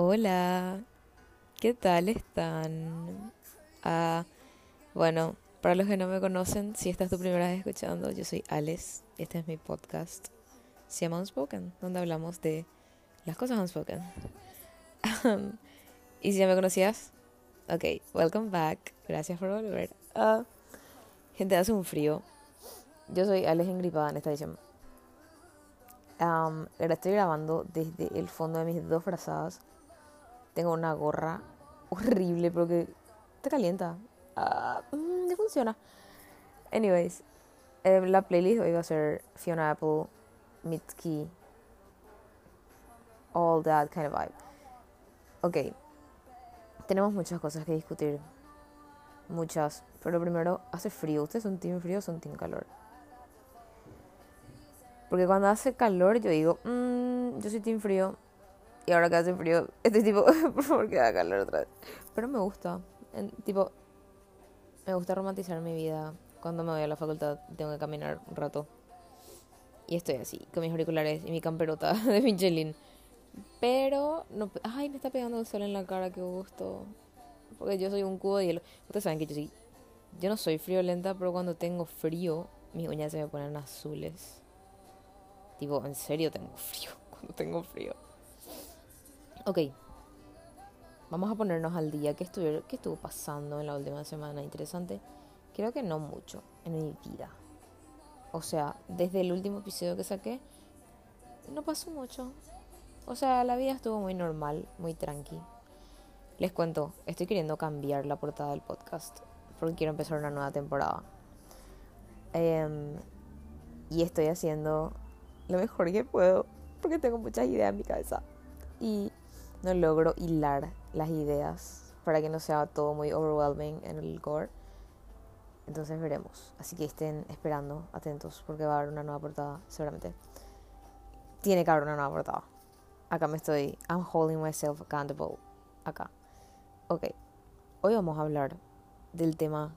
Hola, ¿qué tal están? Ah, bueno, para los que no me conocen, si esta es tu primera vez escuchando, yo soy Alex, este es mi podcast, se llama Unspoken, donde hablamos de las cosas unspoken. y si ya me conocías, ok, welcome back, gracias por volver. Ah, gente, hace un frío. Yo soy Alex engripada en esta edición. Um, estoy grabando desde el fondo de mis dos frazadas. Tengo una gorra horrible porque te calienta. Uh, no funciona. Anyways, eh, la playlist hoy va a ser Fiona Apple, Mitski, all that kind of vibe. Ok, tenemos muchas cosas que discutir. Muchas. Pero primero, hace frío. ¿Ustedes son team frío o son team calor? Porque cuando hace calor yo digo, mmm, yo soy team frío. Y ahora que hace frío, estoy tipo, por favor que haga calor otra vez. Pero me gusta. En, tipo, me gusta romantizar mi vida. Cuando me voy a la facultad tengo que caminar un rato. Y estoy así, con mis auriculares y mi camperota de Michelin. Pero, no, ay, me está pegando el sol en la cara, qué gusto. Porque yo soy un cubo de hielo. Ustedes saben que yo soy, yo no soy friolenta, pero cuando tengo frío, mis uñas se me ponen azules. Tipo, en serio tengo frío. Cuando tengo frío. Ok. Vamos a ponernos al día. ¿Qué, estuvo, ¿Qué estuvo pasando en la última semana? Interesante. Creo que no mucho en mi vida. O sea, desde el último episodio que saqué, no pasó mucho. O sea, la vida estuvo muy normal, muy tranqui. Les cuento, estoy queriendo cambiar la portada del podcast porque quiero empezar una nueva temporada. Em, y estoy haciendo lo mejor que puedo porque tengo muchas ideas en mi cabeza y no logro hilar las ideas para que no sea todo muy overwhelming en el core. Entonces veremos. Así que estén esperando, atentos, porque va a haber una nueva portada, seguramente. Tiene que haber una nueva portada. Acá me estoy. I'm holding myself accountable. Acá. Ok. Hoy vamos a hablar del tema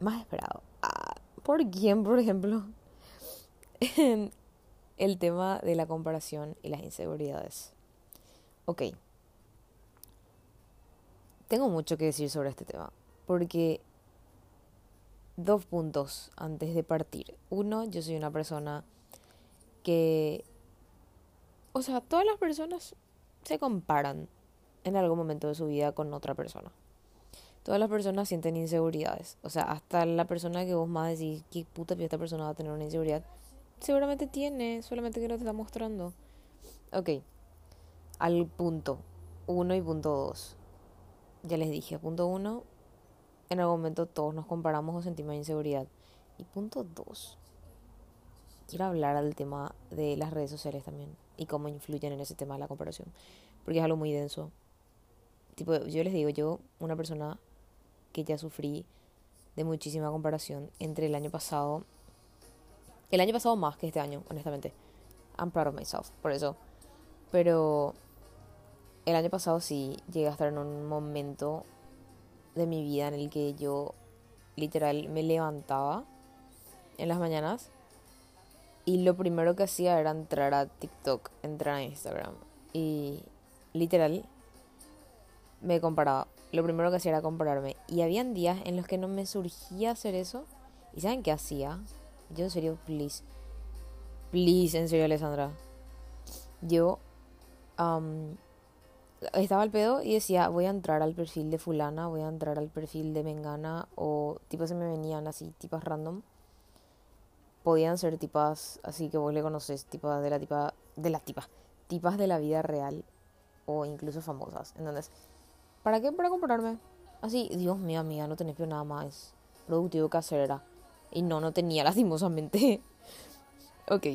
más esperado. Ah, ¿Por quién, por ejemplo? el tema de la comparación y las inseguridades. Ok. Tengo mucho que decir sobre este tema, porque dos puntos antes de partir. Uno, yo soy una persona que... O sea, todas las personas se comparan en algún momento de su vida con otra persona. Todas las personas sienten inseguridades. O sea, hasta la persona que vos más decís, ¿qué puta esta persona va a tener una inseguridad? Seguramente tiene, solamente que no te está mostrando. Ok, al punto 1 y punto 2. Ya les dije, punto 1, en algún momento todos nos comparamos o sentimos inseguridad. Y punto 2, quiero hablar del tema de las redes sociales también y cómo influyen en ese tema de la comparación. Porque es algo muy denso. Tipo, yo les digo, yo, una persona que ya sufrí de muchísima comparación entre el año pasado el año pasado más que este año, honestamente. I'm proud of myself, por eso. Pero el año pasado sí llegué a estar en un momento de mi vida en el que yo literal me levantaba en las mañanas y lo primero que hacía era entrar a TikTok, entrar a Instagram y literal me comparaba. Lo primero que hacía era compararme y habían días en los que no me surgía hacer eso y ¿saben qué hacía? Yo en serio, please. Please, en serio, Alessandra. Yo estaba al pedo y decía, voy a entrar al perfil de fulana, voy a entrar al perfil de Mengana, o tipo se me venían así, tipas random. Podían ser tipas así que vos le conoces, tipas de la tipa, de las tipas, tipas de la vida real, o incluso famosas. Entonces, ¿para qué? Para comprarme. Así, Dios mío, amiga, no tenés nada más productivo que hacer era. Y no, no tenía lastimosamente. ok.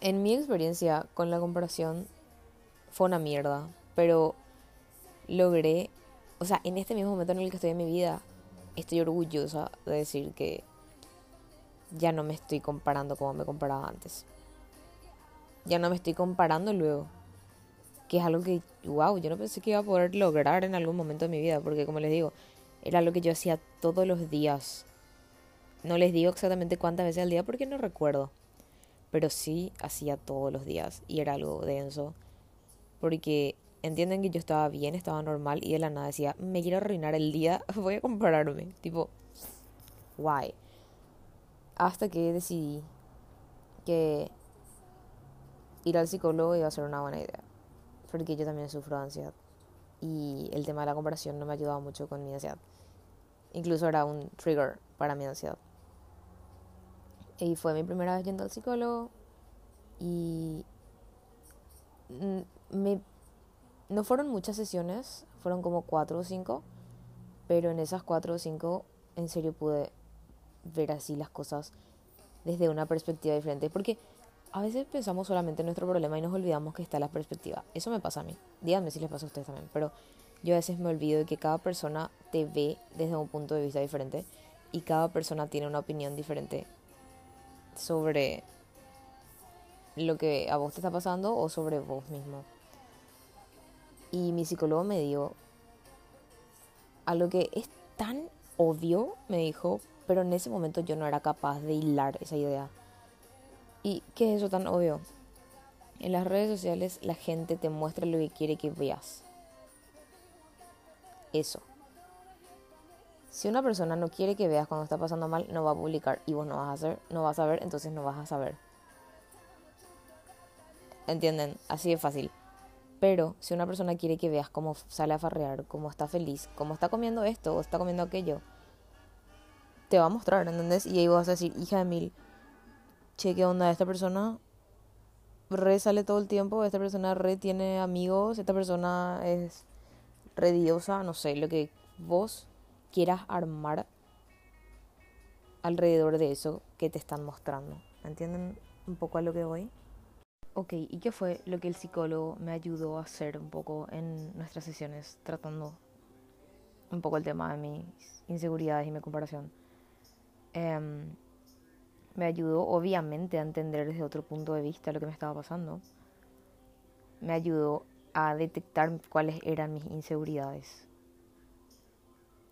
En mi experiencia con la comparación fue una mierda. Pero logré, o sea, en este mismo momento en el que estoy en mi vida, estoy orgullosa de decir que ya no me estoy comparando como me comparaba antes. Ya no me estoy comparando luego. Que es algo que, wow, yo no pensé que iba a poder lograr en algún momento de mi vida. Porque como les digo, era lo que yo hacía todos los días no les digo exactamente cuántas veces al día porque no recuerdo. Pero sí hacía todos los días y era algo denso. Porque entienden que yo estaba bien, estaba normal y de la nada decía, me quiero arruinar el día, voy a compararme. Tipo, why? Hasta que decidí que ir al psicólogo iba a ser una buena idea. Porque yo también sufro de ansiedad. Y el tema de la comparación no me ayudaba mucho con mi ansiedad. Incluso era un trigger para mi ansiedad. Y fue mi primera vez yendo al psicólogo. Y me, no fueron muchas sesiones, fueron como cuatro o cinco. Pero en esas cuatro o cinco, en serio pude ver así las cosas desde una perspectiva diferente. Porque a veces pensamos solamente en nuestro problema y nos olvidamos que está la perspectiva. Eso me pasa a mí. Díganme si les pasa a ustedes también. Pero yo a veces me olvido de que cada persona te ve desde un punto de vista diferente y cada persona tiene una opinión diferente sobre lo que a vos te está pasando o sobre vos mismo. Y mi psicólogo me dio algo que es tan obvio, me dijo, pero en ese momento yo no era capaz de hilar esa idea. ¿Y qué es eso tan obvio? En las redes sociales la gente te muestra lo que quiere que veas. Eso. Si una persona no quiere que veas cuando está pasando mal, no va a publicar y vos no vas a hacer, no vas a ver, entonces no vas a saber. ¿Entienden? Así de fácil. Pero si una persona quiere que veas cómo sale a farrear, cómo está feliz, cómo está comiendo esto o está comiendo aquello, te va a mostrar, ¿entendés? Y ahí vas a decir, hija de mil, che, ¿qué onda? Esta persona re sale todo el tiempo, esta persona re tiene amigos, esta persona es re diosa, no sé, lo que vos quieras armar alrededor de eso que te están mostrando. ¿Entienden un poco a lo que voy? Ok, ¿y qué fue lo que el psicólogo me ayudó a hacer un poco en nuestras sesiones, tratando un poco el tema de mis inseguridades y mi comparación? Eh, me ayudó obviamente a entender desde otro punto de vista lo que me estaba pasando. Me ayudó a detectar cuáles eran mis inseguridades.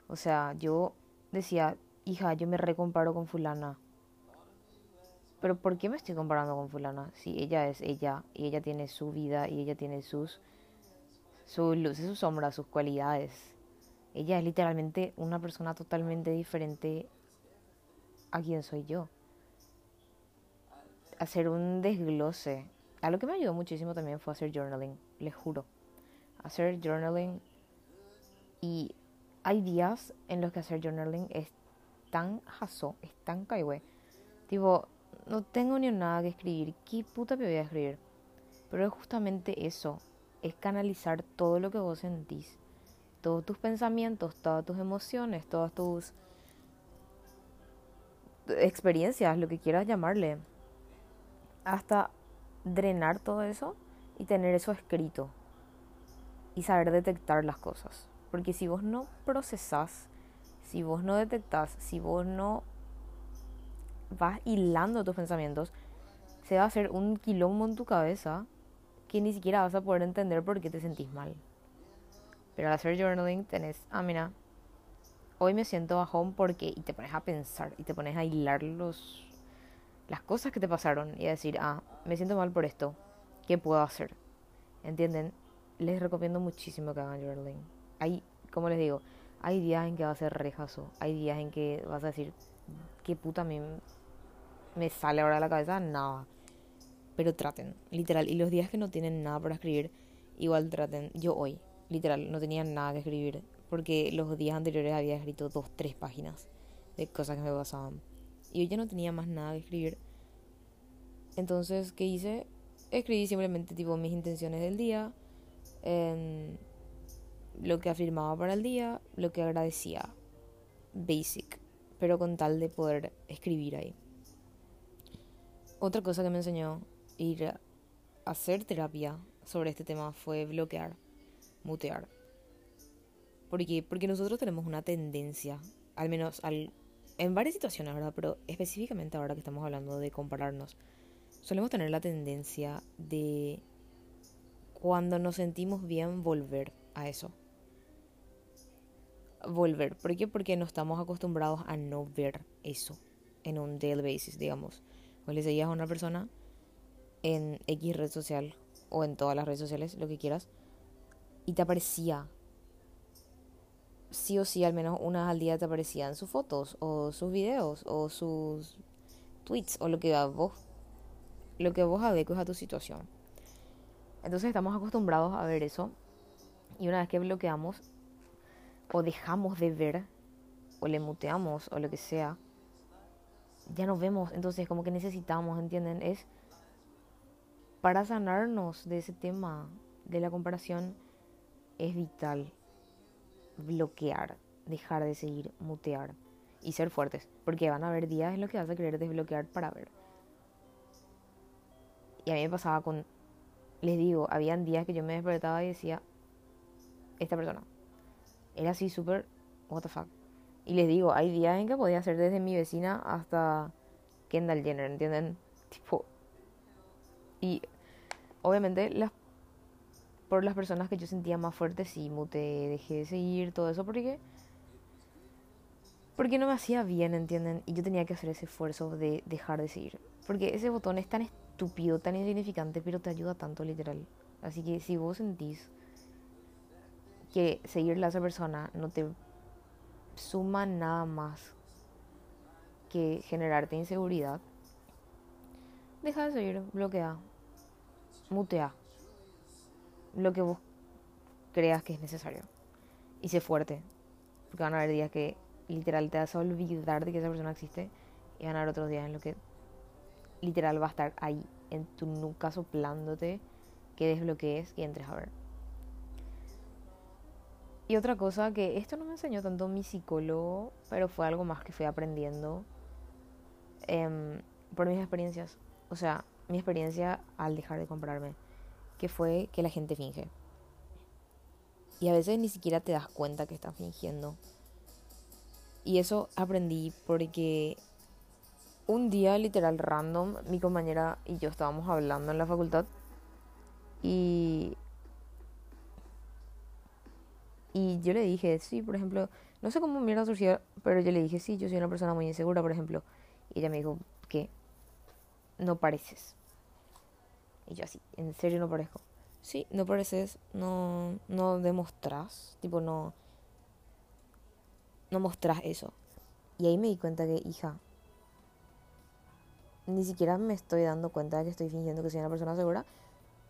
O sea, yo decía, hija, yo me recomparo con fulana. Pero ¿por qué me estoy comparando con fulana? Si ella es ella y ella tiene su vida y ella tiene sus sus luces, sus sombras, sus cualidades. Ella es literalmente una persona totalmente diferente a quien soy yo hacer un desglose. A lo que me ayudó muchísimo también fue hacer journaling, les juro. Hacer journaling. Y hay días en los que hacer journaling es tan jaso, es tan caigüe. Tipo, no tengo ni nada que escribir. ¿Qué puta me voy a escribir? Pero es justamente eso. Es canalizar todo lo que vos sentís. Todos tus pensamientos, todas tus emociones, todas tus experiencias, lo que quieras llamarle hasta drenar todo eso y tener eso escrito y saber detectar las cosas. Porque si vos no procesás, si vos no detectás, si vos no vas hilando tus pensamientos, se va a hacer un quilombo en tu cabeza que ni siquiera vas a poder entender por qué te sentís mal. Pero al hacer journaling tenés, ah, mira, hoy me siento bajón porque, y te pones a pensar y te pones a hilar los, las cosas que te pasaron y decir, ah, me siento mal por esto, ¿qué puedo hacer? ¿Entienden? Les recomiendo muchísimo que hagan journaling. Hay, como les digo, hay días en que va a ser rejazo, hay días en que vas a decir, ¿qué puta me, me sale ahora de la cabeza? Nada. Pero traten, literal. Y los días que no tienen nada para escribir, igual traten. Yo hoy, literal, no tenía nada que escribir. Porque los días anteriores había escrito dos, tres páginas de cosas que me pasaban. Y hoy ya no tenía más nada que escribir. Entonces, ¿qué hice? Escribí simplemente tipo mis intenciones del día, em, lo que afirmaba para el día, lo que agradecía. Basic, pero con tal de poder escribir ahí. Otra cosa que me enseñó ir a hacer terapia sobre este tema fue bloquear, mutear. ¿Por qué? Porque nosotros tenemos una tendencia, al menos al en varias situaciones, ¿verdad? Pero específicamente ahora que estamos hablando de compararnos, solemos tener la tendencia de cuando nos sentimos bien volver a eso. Volver. ¿Por qué? Porque no estamos acostumbrados a no ver eso en un daily basis, digamos. O le seguías a una persona en X red social o en todas las redes sociales, lo que quieras, y te aparecía. Sí o sí, al menos una vez al día te aparecían sus fotos o sus videos o sus tweets o lo que vos lo que vos adecues a tu situación. Entonces estamos acostumbrados a ver eso y una vez que bloqueamos o dejamos de ver o le muteamos o lo que sea, ya no vemos, entonces como que necesitamos, ¿entienden? Es para sanarnos de ese tema de la comparación es vital bloquear, dejar de seguir, mutear y ser fuertes, porque van a haber días en los que vas a querer desbloquear para ver. Y a mí me pasaba con, les digo, habían días que yo me despertaba y decía, esta persona, era así súper, what the fuck. Y les digo, hay días en que podía ser desde mi vecina hasta Kendall Jenner, ¿entienden? Tipo. Y obviamente las por las personas que yo sentía más fuertes sí mute, dejé de seguir todo eso porque porque no me hacía bien, ¿entienden? Y yo tenía que hacer ese esfuerzo de dejar de seguir, porque ese botón es tan estúpido, tan insignificante, pero te ayuda tanto literal. Así que si vos sentís que seguirle a esa persona no te suma nada más que generarte inseguridad, deja de seguir, bloquea, mutea lo que vos creas que es necesario. Y sé fuerte, porque van a haber días que literal te vas a olvidar de que esa persona existe y van a haber otros días en los que literal va a estar ahí en tu nuca soplándote que desbloquees y entres a ver. Y otra cosa que esto no me enseñó tanto mi psicólogo, pero fue algo más que fui aprendiendo em, por mis experiencias. O sea, mi experiencia al dejar de comprarme, que fue que la gente finge. Y a veces ni siquiera te das cuenta que estás fingiendo. Y eso aprendí porque un día literal random, mi compañera y yo estábamos hablando en la facultad y yo le dije, sí, por ejemplo, no sé cómo mierda surgió, pero yo le dije, sí, yo soy una persona muy insegura, por ejemplo. Y ella me dijo, que no pareces. Y yo así, ¿en serio no parezco? Sí, no pareces, no, no demostrás, tipo, no, no mostrás eso. Y ahí me di cuenta que, hija, ni siquiera me estoy dando cuenta de que estoy fingiendo que soy una persona segura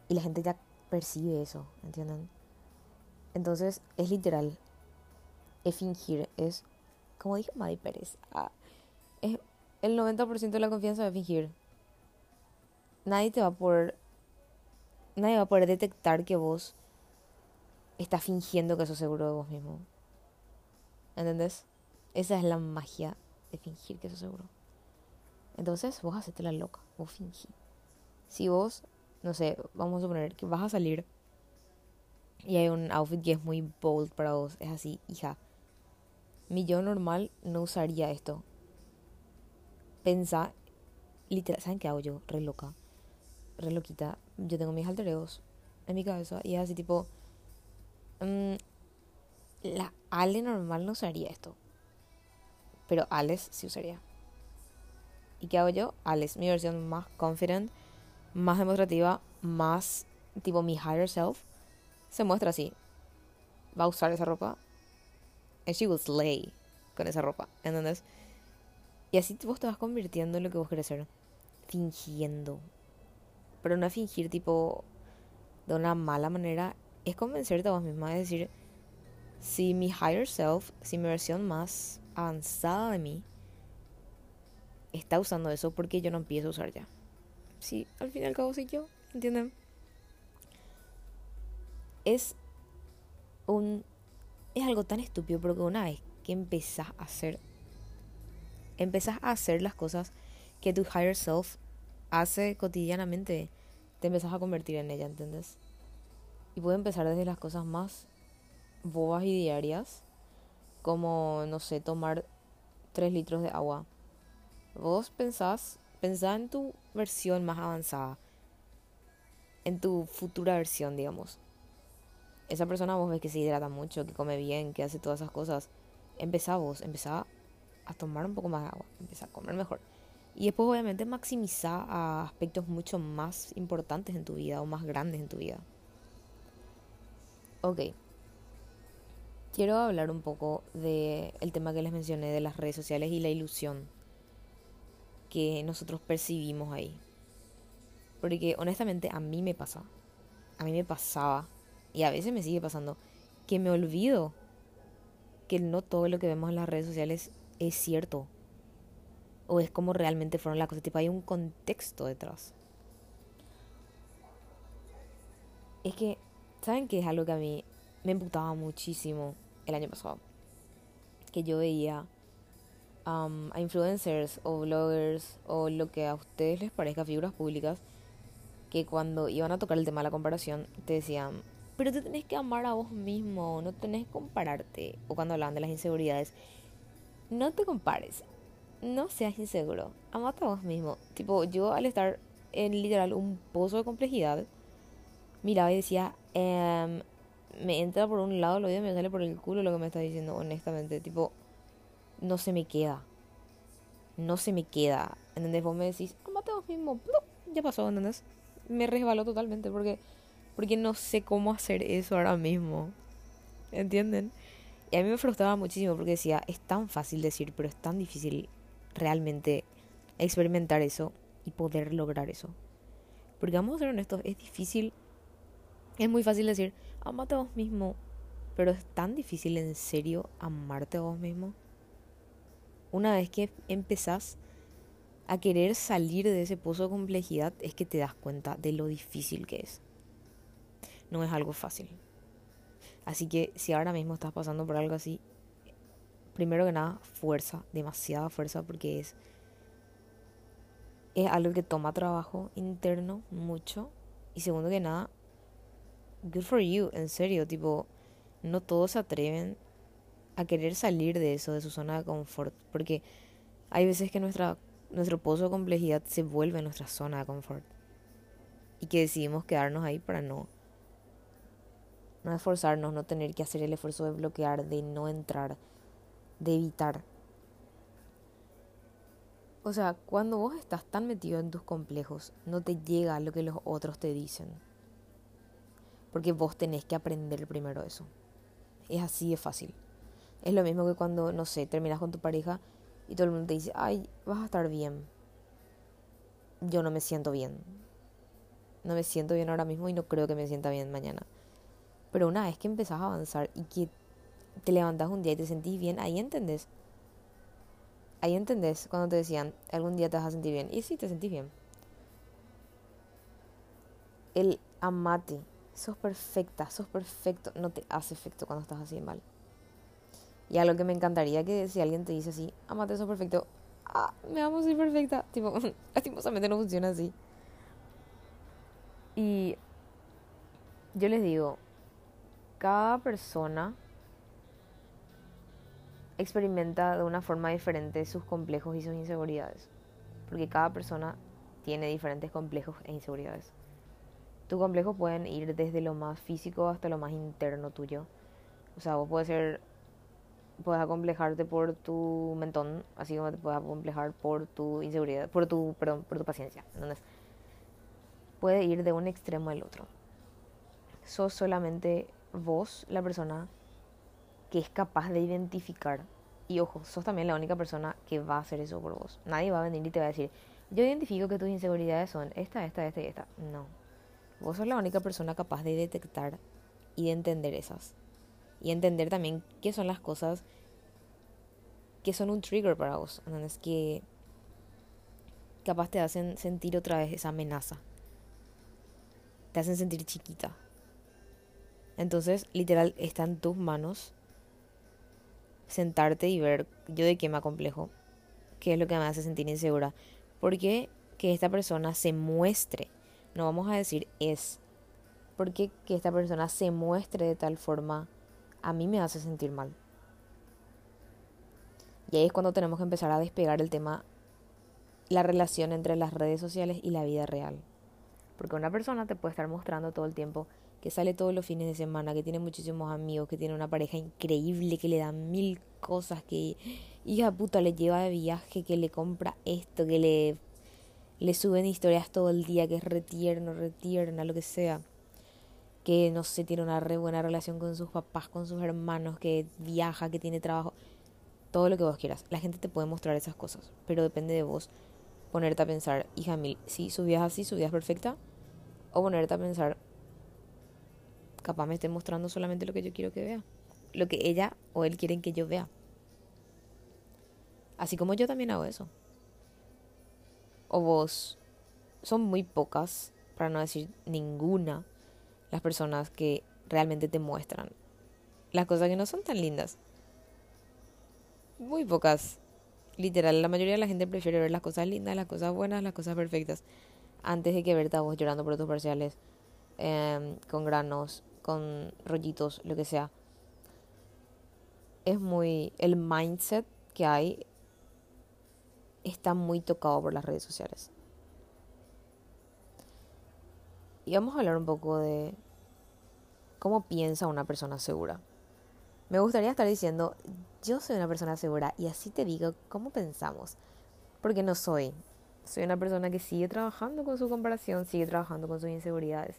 y la gente ya percibe eso, ¿entienden? Entonces es literal. Es fingir. Es, como dijo Madi Pérez, ah, es el 90% de la confianza de fingir. Nadie te va a poder. Nadie va a poder detectar que vos estás fingiendo que sos seguro de vos mismo. ¿Entendés? Esa es la magia de fingir que sos seguro. Entonces vos hacete la loca, vos fingí. Si vos, no sé, vamos a suponer que vas a salir y hay un outfit que es muy bold para vos. Es así, hija. Mi yo normal no usaría esto. Pensa, literal, ¿saben qué hago yo? Re loca. Re loquita. Yo tengo mis altereos en mi cabeza y es así tipo... Mm, la Ale normal no usaría esto. Pero Alex sí usaría. ¿Y qué hago yo? Alex, mi versión más confident, más demostrativa, más tipo mi higher self se muestra así. Va a usar esa ropa. And she will slay con esa ropa. ¿Entendés? Y así vos te vas convirtiendo en lo que vos querés ser. Fingiendo. Pero no fingir tipo de una mala manera. Es convencerte a vos misma. Es decir, si mi higher self, si mi versión más avanzada de mí está usando eso, porque yo no empiezo a usar ya? Sí, al fin y al cabo soy yo. ¿Entienden? Es un es algo tan estúpido porque una vez que empezás a hacer empezás a hacer las cosas que tu higher self hace cotidianamente te empezás a convertir en ella ¿entendés? y puede empezar desde las cosas más bobas y diarias como no sé tomar 3 litros de agua vos pensás pensá en tu versión más avanzada en tu futura versión digamos esa persona vos ves que se hidrata mucho, que come bien, que hace todas esas cosas, empezá vos, empezá a tomar un poco más de agua, empezá a comer mejor. Y después obviamente maximizar a aspectos mucho más importantes en tu vida o más grandes en tu vida. Ok. Quiero hablar un poco del el tema que les mencioné de las redes sociales y la ilusión que nosotros percibimos ahí. Porque honestamente a mí me pasa, a mí me pasaba, y a veces me sigue pasando, que me olvido que no todo lo que vemos en las redes sociales es cierto. O es como realmente fueron las cosas. Tipo, hay un contexto detrás. Es que, ¿saben qué es algo que a mí me emputaba muchísimo el año pasado? Que yo veía um, a influencers o bloggers o lo que a ustedes les parezca figuras públicas que cuando iban a tocar el tema de la comparación te decían, pero te tenés que amar a vos mismo, no tenés que compararte. O cuando hablaban de las inseguridades, no te compares, no seas inseguro, amate a vos mismo. Tipo, yo al estar en literal un pozo de complejidad, miraba y decía, em, me entra por un lado lo oído me sale por el culo lo que me está diciendo, honestamente. Tipo, no se me queda. No se me queda. ¿Entendés? Vos me decís, amate a vos mismo. Ya pasó, ¿entendés? Me resbaló totalmente porque, porque no sé cómo hacer eso ahora mismo. ¿Entienden? Y a mí me frustraba muchísimo porque decía, es tan fácil decir, pero es tan difícil realmente experimentar eso y poder lograr eso. Porque vamos a ser honestos, es difícil es muy fácil decir, amate a vos mismo, pero es tan difícil en serio amarte a vos mismo. Una vez que empezás a querer salir de ese pozo de complejidad, es que te das cuenta de lo difícil que es. No es algo fácil. Así que si ahora mismo estás pasando por algo así, primero que nada, fuerza, demasiada fuerza, porque es, algo que toma trabajo interno mucho. Y segundo que nada, good for you, en serio, tipo, no todos se atreven a querer salir de eso, de su zona de confort, porque hay veces que nuestra, nuestro pozo de complejidad se vuelve nuestra zona de confort y que decidimos quedarnos ahí para no, no esforzarnos, no tener que hacer el esfuerzo de bloquear, de no entrar, de evitar. O sea, cuando vos estás tan metido en tus complejos, no te llega lo que los otros te dicen porque vos tenés que aprender primero eso. Es así de fácil. Es lo mismo que cuando, no sé, terminas con tu pareja y todo el mundo te dice, ay, vas a estar bien. Yo no me siento bien. No me siento bien ahora mismo y no creo que me sienta bien mañana. Pero una vez que empezás a avanzar y que te levantas un día y te sentís bien, ahí entendés. Ahí entendés cuando te decían, algún día te vas a sentir bien. Y sí, te sentís bien. El amate sos perfecta, sos perfecto, no te hace efecto cuando estás así mal. Y algo que me encantaría que si alguien te dice así, amate, sos perfecto, ah, me amo, soy perfecta. Tipo, lastimosamente no funciona así. Y yo les digo, cada persona experimenta de una forma diferente sus complejos y sus inseguridades. Porque cada persona tiene diferentes complejos e inseguridades. Tus complejos pueden ir desde lo más físico hasta lo más interno tuyo. O sea, vos puedes ser, puedes acomplejarte por tu mentón, así como te puedes acomplejar por tu inseguridad, por tu, perdón, por tu paciencia. Entonces, puede ir de un extremo al otro. Sos solamente vos la persona que es capaz de identificar. Y ojo, sos también la única persona que va a hacer eso por vos. Nadie va a venir y te va a decir, yo identifico que tus inseguridades son esta, esta, esta y esta. No Vos sos la única persona capaz de detectar y de entender esas. Y entender también qué son las cosas que son un trigger para vos. Es que capaz te hacen sentir otra vez esa amenaza. Te hacen sentir chiquita. Entonces, literal, está en tus manos sentarte y ver yo de qué me acomplejo, qué es lo que me hace sentir insegura. Porque que esta persona se muestre no vamos a decir es, porque que esta persona se muestre de tal forma a mí me hace sentir mal. Y ahí es cuando tenemos que empezar a despegar el tema, la relación entre las redes sociales y la vida real. Porque una persona te puede estar mostrando todo el tiempo que sale todos los fines de semana, que tiene muchísimos amigos, que tiene una pareja increíble, que le da mil cosas, que hija puta le lleva de viaje, que le compra esto, que le le suben historias todo el día que es retierno, retierna, lo que sea. que no sé, tiene una re buena relación con sus papás, con sus hermanos, que viaja, que tiene trabajo, todo lo que vos quieras. La gente te puede mostrar esas cosas, pero depende de vos ponerte a pensar, hija mil, si su vida es así, su vida es perfecta, o ponerte a pensar, capaz me esté mostrando solamente lo que yo quiero que vea, lo que ella o él quieren que yo vea. Así como yo también hago eso. O vos, son muy pocas, para no decir ninguna, las personas que realmente te muestran las cosas que no son tan lindas. Muy pocas. Literal, la mayoría de la gente prefiere ver las cosas lindas, las cosas buenas, las cosas perfectas, antes de que verte a vos llorando por tus parciales, em, con granos, con rollitos, lo que sea. Es muy. El mindset que hay está muy tocado por las redes sociales. Y vamos a hablar un poco de cómo piensa una persona segura. Me gustaría estar diciendo, yo soy una persona segura y así te digo cómo pensamos. Porque no soy. Soy una persona que sigue trabajando con su comparación, sigue trabajando con sus inseguridades.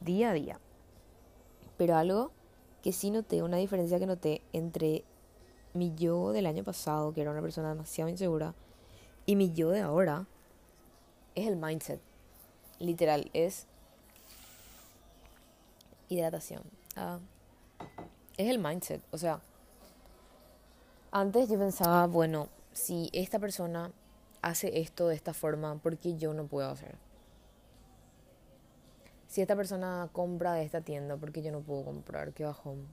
Día a día. Pero algo que sí noté, una diferencia que noté entre mi yo del año pasado, que era una persona demasiado insegura, y mi yo de ahora, es el mindset. Literal, es hidratación. Ah, es el mindset. O sea, antes yo pensaba, bueno, si esta persona hace esto de esta forma, ¿por qué yo no puedo hacer? Si esta persona compra de esta tienda, ¿por qué yo no puedo comprar? Qué bajón.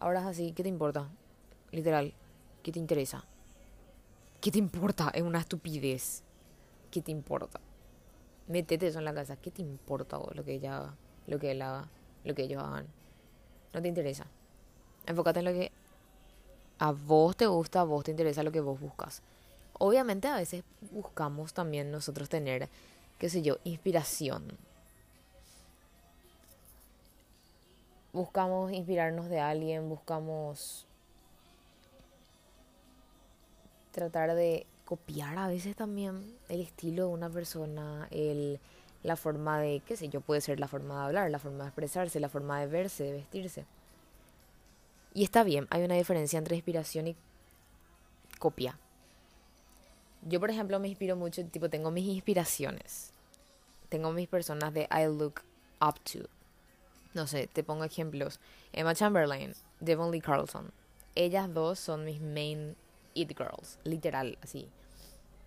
Ahora es así, ¿qué te importa? Literal, ¿qué te interesa? ¿Qué te importa? Es una estupidez. ¿Qué te importa? Métete eso en la casa. ¿Qué te importa lo que ella haga? Lo que él haga, lo que ellos hagan. No te interesa. Enfócate en lo que a vos te gusta, a vos te interesa lo que vos buscas. Obviamente a veces buscamos también nosotros tener, qué sé yo, inspiración. Buscamos inspirarnos de alguien, buscamos tratar de copiar a veces también el estilo de una persona, el, la forma de, qué sé yo, puede ser la forma de hablar, la forma de expresarse, la forma de verse, de vestirse. Y está bien, hay una diferencia entre inspiración y copia. Yo, por ejemplo, me inspiro mucho, tipo, tengo mis inspiraciones. Tengo mis personas de I look up to. No sé, te pongo ejemplos. Emma Chamberlain, Devon Lee Carlson. Ellas dos son mis main It Girls, literal, así.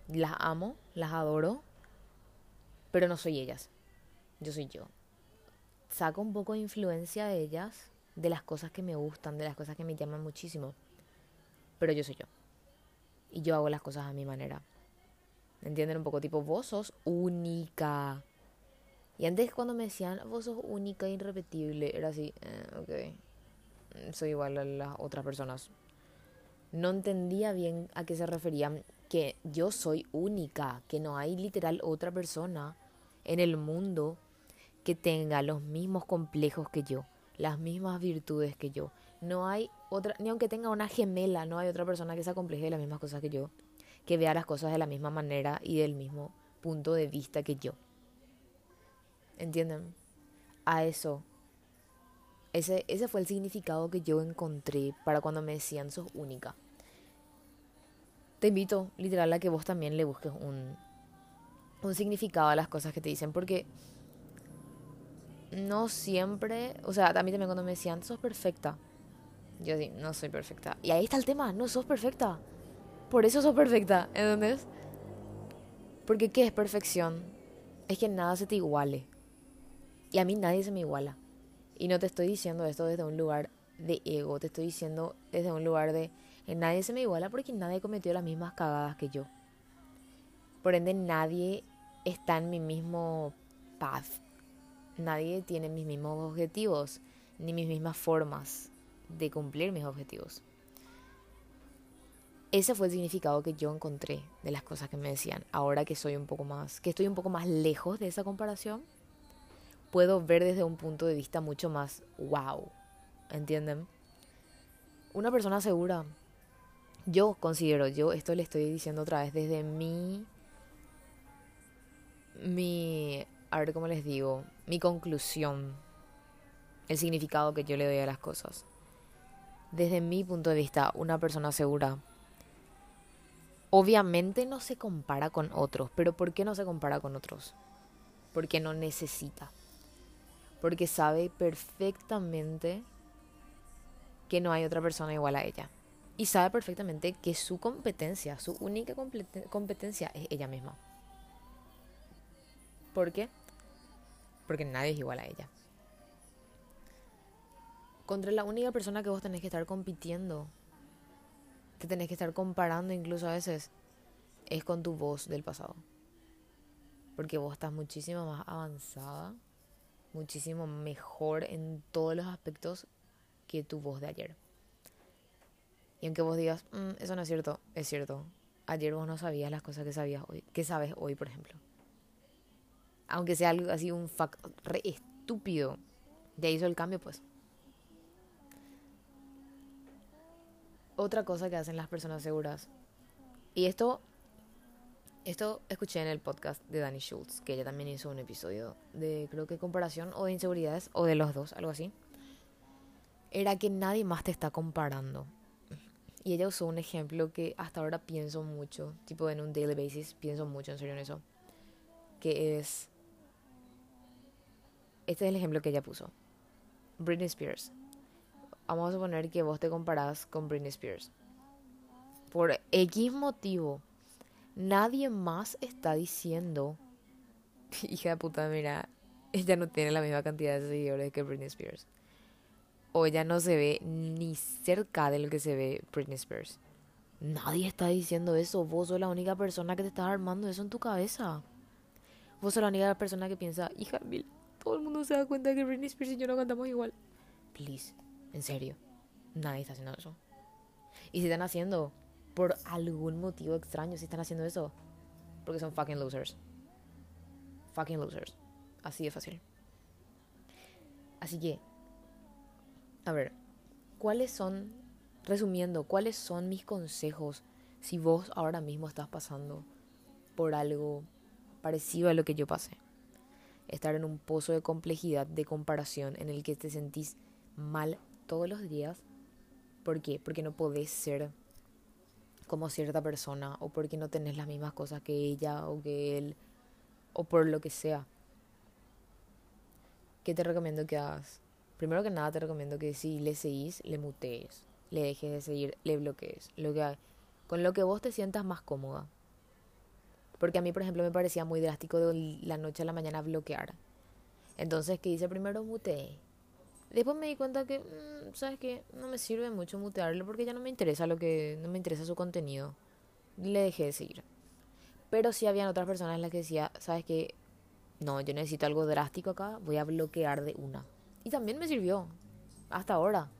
Las amo, las adoro, pero no soy ellas. Yo soy yo. Saco un poco de influencia de ellas, de las cosas que me gustan, de las cosas que me llaman muchísimo, pero yo soy yo. Y yo hago las cosas a mi manera. ¿Entienden un poco? Tipo, vos sos única. Y antes cuando me decían, vos sos única e irrepetible, era así, eh, ok, soy igual a las otras personas no entendía bien a qué se referían que yo soy única, que no hay literal otra persona en el mundo que tenga los mismos complejos que yo, las mismas virtudes que yo. No hay otra, ni aunque tenga una gemela, no hay otra persona que se acompleje de las mismas cosas que yo, que vea las cosas de la misma manera y del mismo punto de vista que yo. ¿Entienden? A eso. Ese, ese fue el significado que yo encontré para cuando me decían sos única te invito literal a que vos también le busques un, un significado a las cosas que te dicen, porque no siempre, o sea, mí también cuando me decían, sos perfecta, yo sí, no soy perfecta. Y ahí está el tema, no sos perfecta. Por eso sos perfecta, ¿entendés? Porque ¿qué es perfección? Es que nada se te iguale. Y a mí nadie se me iguala. Y no te estoy diciendo esto desde un lugar de ego, te estoy diciendo desde un lugar de en nadie se me iguala porque nadie cometió las mismas cagadas que yo. Por ende, nadie está en mi mismo path. Nadie tiene mis mismos objetivos, ni mis mismas formas de cumplir mis objetivos. Ese fue el significado que yo encontré de las cosas que me decían. Ahora que soy un poco más, que estoy un poco más lejos de esa comparación, puedo ver desde un punto de vista mucho más wow. ¿Entienden? Una persona segura yo considero, yo esto le estoy diciendo otra vez desde mi, mi a ver cómo les digo, mi conclusión, el significado que yo le doy a las cosas. Desde mi punto de vista, una persona segura obviamente no se compara con otros, pero ¿por qué no se compara con otros? Porque no necesita. Porque sabe perfectamente que no hay otra persona igual a ella. Y sabe perfectamente que su competencia, su única competencia es ella misma. ¿Por qué? Porque nadie es igual a ella. Contra la única persona que vos tenés que estar compitiendo, que tenés que estar comparando incluso a veces, es con tu voz del pasado. Porque vos estás muchísimo más avanzada, muchísimo mejor en todos los aspectos que tu voz de ayer. Y aunque vos digas, mm, eso no es cierto, es cierto. Ayer vos no sabías las cosas que sabías hoy, que sabes hoy, por ejemplo. Aunque sea algo así, un fact re estúpido. Ya hizo el cambio, pues. Otra cosa que hacen las personas seguras. Y esto, esto escuché en el podcast de Danny Schultz, que ella también hizo un episodio de, creo que comparación o de inseguridades, o de los dos, algo así era que nadie más te está comparando. Y ella usó un ejemplo que hasta ahora pienso mucho, tipo en un daily basis, pienso mucho en serio en eso, que es... Este es el ejemplo que ella puso. Britney Spears. Vamos a suponer que vos te comparás con Britney Spears. Por X motivo, nadie más está diciendo, hija de puta, mira, ella no tiene la misma cantidad de seguidores que Britney Spears o ella no se ve ni cerca de lo que se ve Britney Spears. Nadie está diciendo eso. Vos sos la única persona que te estás armando eso en tu cabeza. Vos sos la única persona que piensa, hija, mil, todo el mundo se da cuenta que Britney Spears y yo no cantamos igual. Please, en serio. Nadie está haciendo eso. Y si están haciendo, por algún motivo extraño, si están haciendo eso, porque son fucking losers. Fucking losers. Así de fácil. Así que a ver, ¿cuáles son, resumiendo, cuáles son mis consejos si vos ahora mismo estás pasando por algo parecido a lo que yo pasé? Estar en un pozo de complejidad, de comparación, en el que te sentís mal todos los días. ¿Por qué? Porque no podés ser como cierta persona o porque no tenés las mismas cosas que ella o que él o por lo que sea. ¿Qué te recomiendo que hagas? Primero que nada te recomiendo que si le seguís, le mutees, le dejes de seguir, le bloquees, lo que con lo que vos te sientas más cómoda. Porque a mí, por ejemplo, me parecía muy drástico de la noche a la mañana bloquear. Entonces, ¿qué hice primero? Muteé. Después me di cuenta que, mm, ¿sabes qué? No me sirve mucho mutearlo porque ya no me interesa lo que, no me interesa su contenido. Le dejé de seguir. Pero sí habían otras personas en las que decía, ¿sabes qué? No, yo necesito algo drástico acá, voy a bloquear de una. Y también me sirvió. Hasta ahora.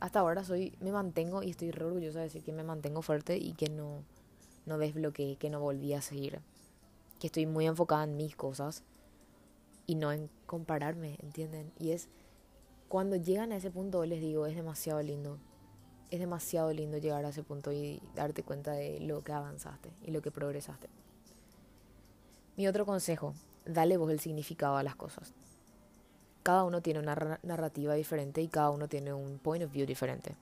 Hasta ahora soy, me mantengo y estoy re orgullosa de decir que me mantengo fuerte y que no, no desbloqueé, que no volví a seguir. Que estoy muy enfocada en mis cosas y no en compararme, ¿entienden? Y es cuando llegan a ese punto, les digo, es demasiado lindo. Es demasiado lindo llegar a ese punto y darte cuenta de lo que avanzaste y lo que progresaste. Mi otro consejo, dale vos el significado a las cosas cada uno tiene una narrativa diferente y cada uno tiene un point of view diferente.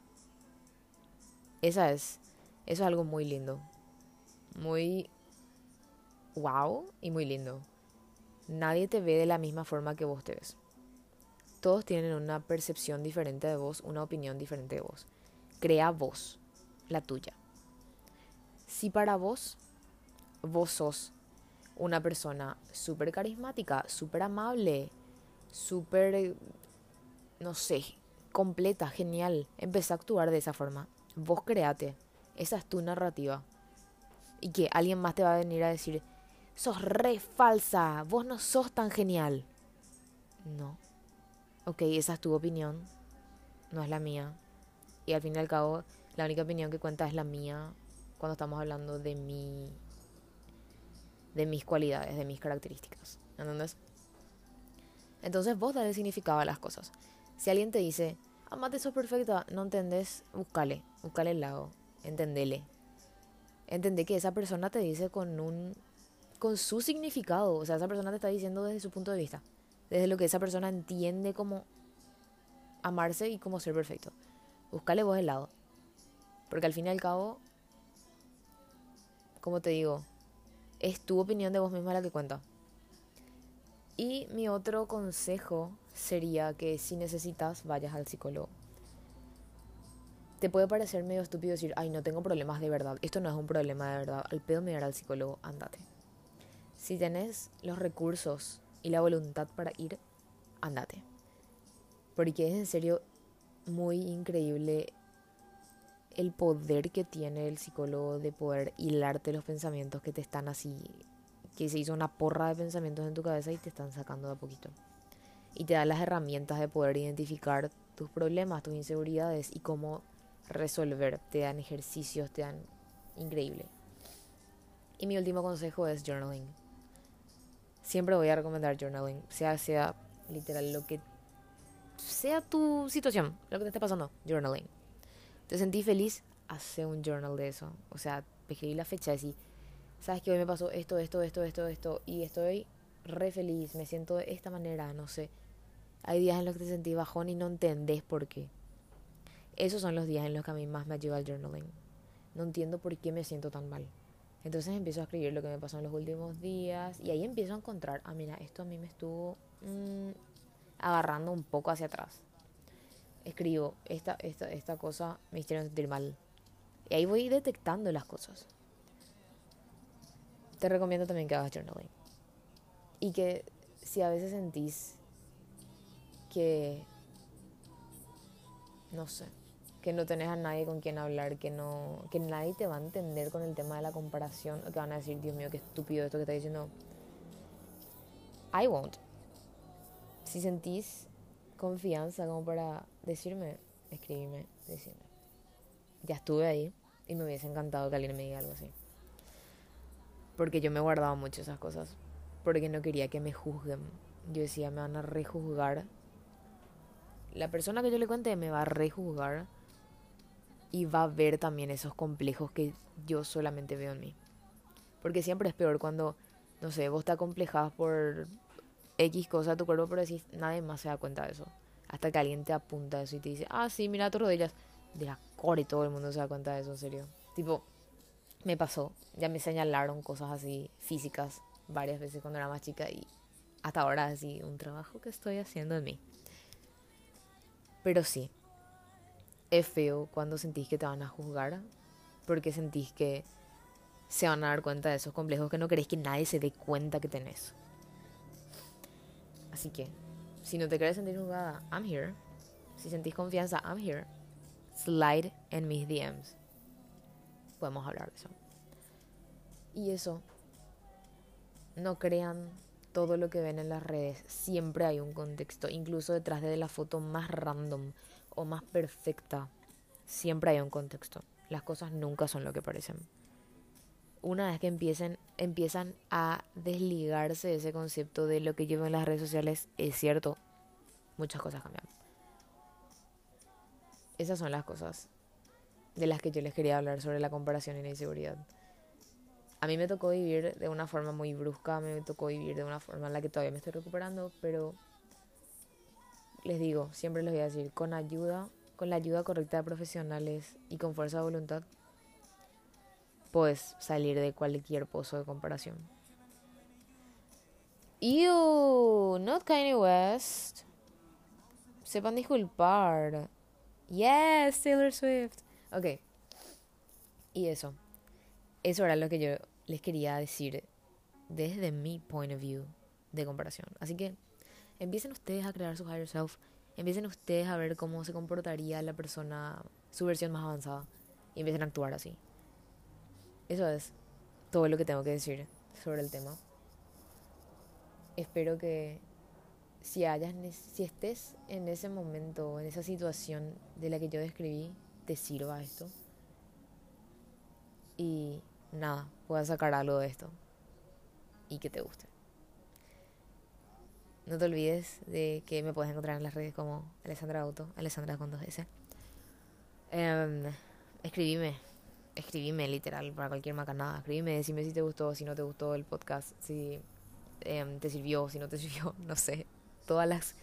Esa es, eso es algo muy lindo. Muy wow y muy lindo. Nadie te ve de la misma forma que vos te ves. Todos tienen una percepción diferente de vos, una opinión diferente de vos. Crea vos, la tuya. Si para vos, vos sos una persona súper carismática, súper amable, súper, no sé, completa, genial. Empecé a actuar de esa forma. Vos créate. Esa es tu narrativa. Y que alguien más te va a venir a decir, sos re falsa, vos no sos tan genial. No. Ok, esa es tu opinión, no es la mía. Y al fin y al cabo, la única opinión que cuenta es la mía cuando estamos hablando de mi de mis cualidades, de mis características. ¿Entendés? Entonces vos dale significado a las cosas. Si alguien te dice, amate, sos perfecta, no entendés, búscale, búscale el lado, entendele. Entendé que esa persona te dice con un con su significado. O sea, esa persona te está diciendo desde su punto de vista. Desde lo que esa persona entiende como amarse y como ser perfecto. Buscale vos el lado. Porque al fin y al cabo, como te digo, es tu opinión de vos misma la que cuenta. Y mi otro consejo sería que si necesitas, vayas al psicólogo. Te puede parecer medio estúpido decir, ay, no tengo problemas de verdad. Esto no es un problema de verdad. Al pedo me al psicólogo, andate. Si tenés los recursos y la voluntad para ir, andate. Porque es en serio muy increíble el poder que tiene el psicólogo de poder hilarte los pensamientos que te están así, que se hizo una porra de pensamientos en tu cabeza y te están sacando de a poquito. Y te da las herramientas de poder identificar tus problemas, tus inseguridades y cómo resolver. Te dan ejercicios, te dan increíble. Y mi último consejo es journaling. Siempre voy a recomendar journaling, sea sea literal lo que sea tu situación, lo que te esté pasando, journaling te sentí feliz, hace un journal de eso. O sea, escribí la fecha y sabes que hoy me pasó esto, esto, esto, esto, esto, y estoy re feliz, me siento de esta manera, no sé. Hay días en los que te sentí bajón y no entendés por qué. Esos son los días en los que a mí más me ayuda el journaling. No entiendo por qué me siento tan mal. Entonces empiezo a escribir lo que me pasó en los últimos días y ahí empiezo a encontrar, ah, mira, esto a mí me estuvo mm, agarrando un poco hacia atrás escribo, esta, esta, esta cosa me hicieron sentir mal. Y ahí voy detectando las cosas. Te recomiendo también que hagas journaling. Y que si a veces sentís que, no sé, que no tenés a nadie con quien hablar, que no que nadie te va a entender con el tema de la comparación, que van a decir, Dios mío, qué estúpido esto que está diciendo. I won't. Si sentís confianza como para decirme, escribirme, decirme. Ya estuve ahí y me hubiese encantado que alguien me diga algo así. Porque yo me guardaba mucho esas cosas. Porque no quería que me juzguen. Yo decía, me van a rejuzgar. La persona que yo le cuente me va a rejuzgar. Y va a ver también esos complejos que yo solamente veo en mí. Porque siempre es peor cuando, no sé, vos te acomplejas por X cosa a tu cuerpo, pero decís, nadie más se da cuenta de eso. Hasta que alguien te apunta eso y te dice, ah, sí, mira tus rodillas. De la core todo el mundo se da cuenta de eso, en serio. Tipo, me pasó. Ya me señalaron cosas así físicas varias veces cuando era más chica y hasta ahora así un trabajo que estoy haciendo en mí. Pero sí, es feo cuando sentís que te van a juzgar porque sentís que se van a dar cuenta de esos complejos que no querés que nadie se dé cuenta que tenés. Así que, si no te quieres sentir jugada, I'm here. Si sentís confianza, I'm here. Slide en mis DMs. Podemos hablar de eso. Y eso, no crean todo lo que ven en las redes. Siempre hay un contexto. Incluso detrás de la foto más random o más perfecta, siempre hay un contexto. Las cosas nunca son lo que parecen una vez que empiecen, empiezan a desligarse de ese concepto de lo que llevo en las redes sociales, es cierto, muchas cosas cambian. Esas son las cosas de las que yo les quería hablar sobre la comparación y la inseguridad. A mí me tocó vivir de una forma muy brusca, me tocó vivir de una forma en la que todavía me estoy recuperando, pero les digo, siempre les voy a decir, con ayuda, con la ayuda correcta de profesionales y con fuerza de voluntad, puedes salir de cualquier pozo de comparación. Ew, not Kanye West. Sepan disculpar. Yes, Taylor Swift. Ok. Y eso. Eso era lo que yo les quería decir desde mi point of view de comparación. Así que empiecen ustedes a crear su higher self. Empiecen ustedes a ver cómo se comportaría la persona, su versión más avanzada. Y empiecen a actuar así. Eso es todo lo que tengo que decir sobre el tema. Espero que si hayas si estés en ese momento, en esa situación de la que yo describí, te sirva esto. Y nada, puedas sacar algo de esto y que te guste. No te olvides de que me puedes encontrar en las redes como Alessandra Auto, Alessandra con dos S. Em, escribime escribime literal para cualquier macanada. Escribime, decime si te gustó, si no te gustó el podcast, si em, te sirvió, si no te sirvió, no sé. Todas las,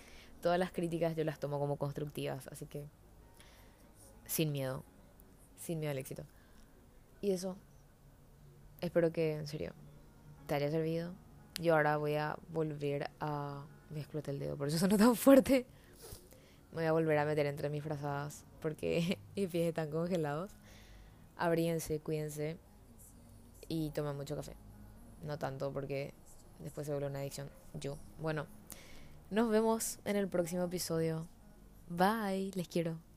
todas las críticas yo las tomo como constructivas, así que sin miedo, sin miedo al éxito. Y eso, espero que en serio te haya servido. Yo ahora voy a volver a... Me exploté el dedo, por eso sonó tan fuerte. Me voy a volver a meter entre mis frazadas porque mis pies están congelados. Abríense, cuídense y tomen mucho café. No tanto porque después se vuelve una adicción. Yo. Bueno, nos vemos en el próximo episodio. Bye, les quiero.